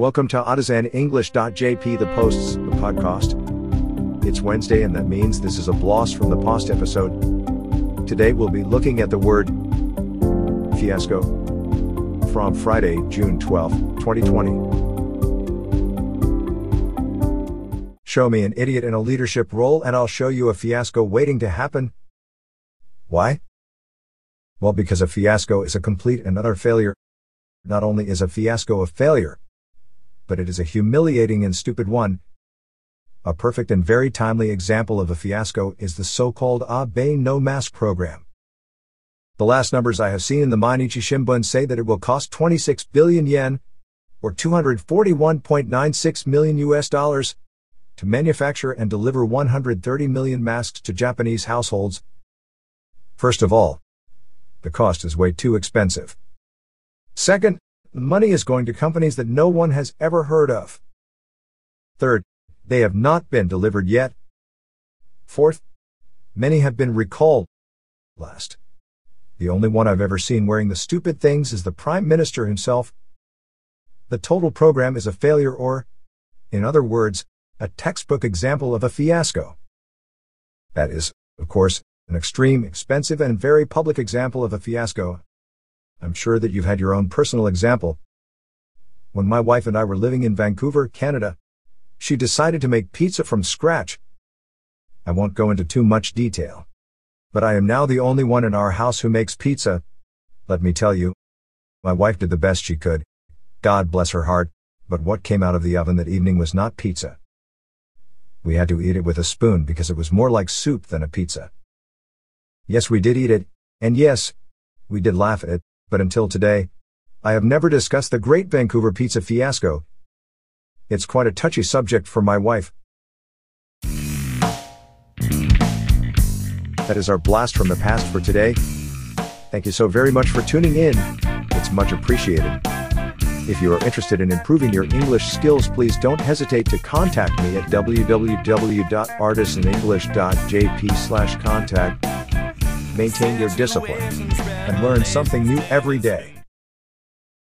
Welcome to ArtisanEnglish.jp, the posts, the podcast. It's Wednesday, and that means this is a bloss from the past episode. Today we'll be looking at the word fiasco from Friday, June 12, 2020. Show me an idiot in a leadership role, and I'll show you a fiasco waiting to happen. Why? Well, because a fiasco is a complete and utter failure. Not only is a fiasco a failure, but it is a humiliating and stupid one. A perfect and very timely example of a fiasco is the so-called ah Abe no mask program. The last numbers I have seen in the Mainichi Shimbun say that it will cost 26 billion yen, or 241.96 million US dollars, to manufacture and deliver 130 million masks to Japanese households. First of all, the cost is way too expensive. Second, money is going to companies that no one has ever heard of. Third, they have not been delivered yet. Fourth, many have been recalled. Last, the only one I've ever seen wearing the stupid things is the Prime Minister himself. The total program is a failure or, in other words, a textbook example of a fiasco. That is, of course, an extreme, expensive, and very public example of a fiasco, I'm sure that you've had your own personal example. When my wife and I were living in Vancouver, Canada, she decided to make pizza from scratch. I won't go into too much detail. But I am now the only one in our house who makes pizza. Let me tell you. My wife did the best she could. God bless her heart, but what came out of the oven that evening was not pizza. We had to eat it with a spoon because it was more like soup than a pizza. Yes, we did eat it, and yes, we did laugh at it, but until today, I have never discussed the Great Vancouver Pizza fiasco. It's quite a touchy subject for my wife. That is our blast from the past for today. Thank you so very much for tuning in. It's much appreciated. If you are interested in improving your English skills, please don't hesitate to contact me at www.artisanenglish.jp/contact. Maintain your discipline and learn something new every day.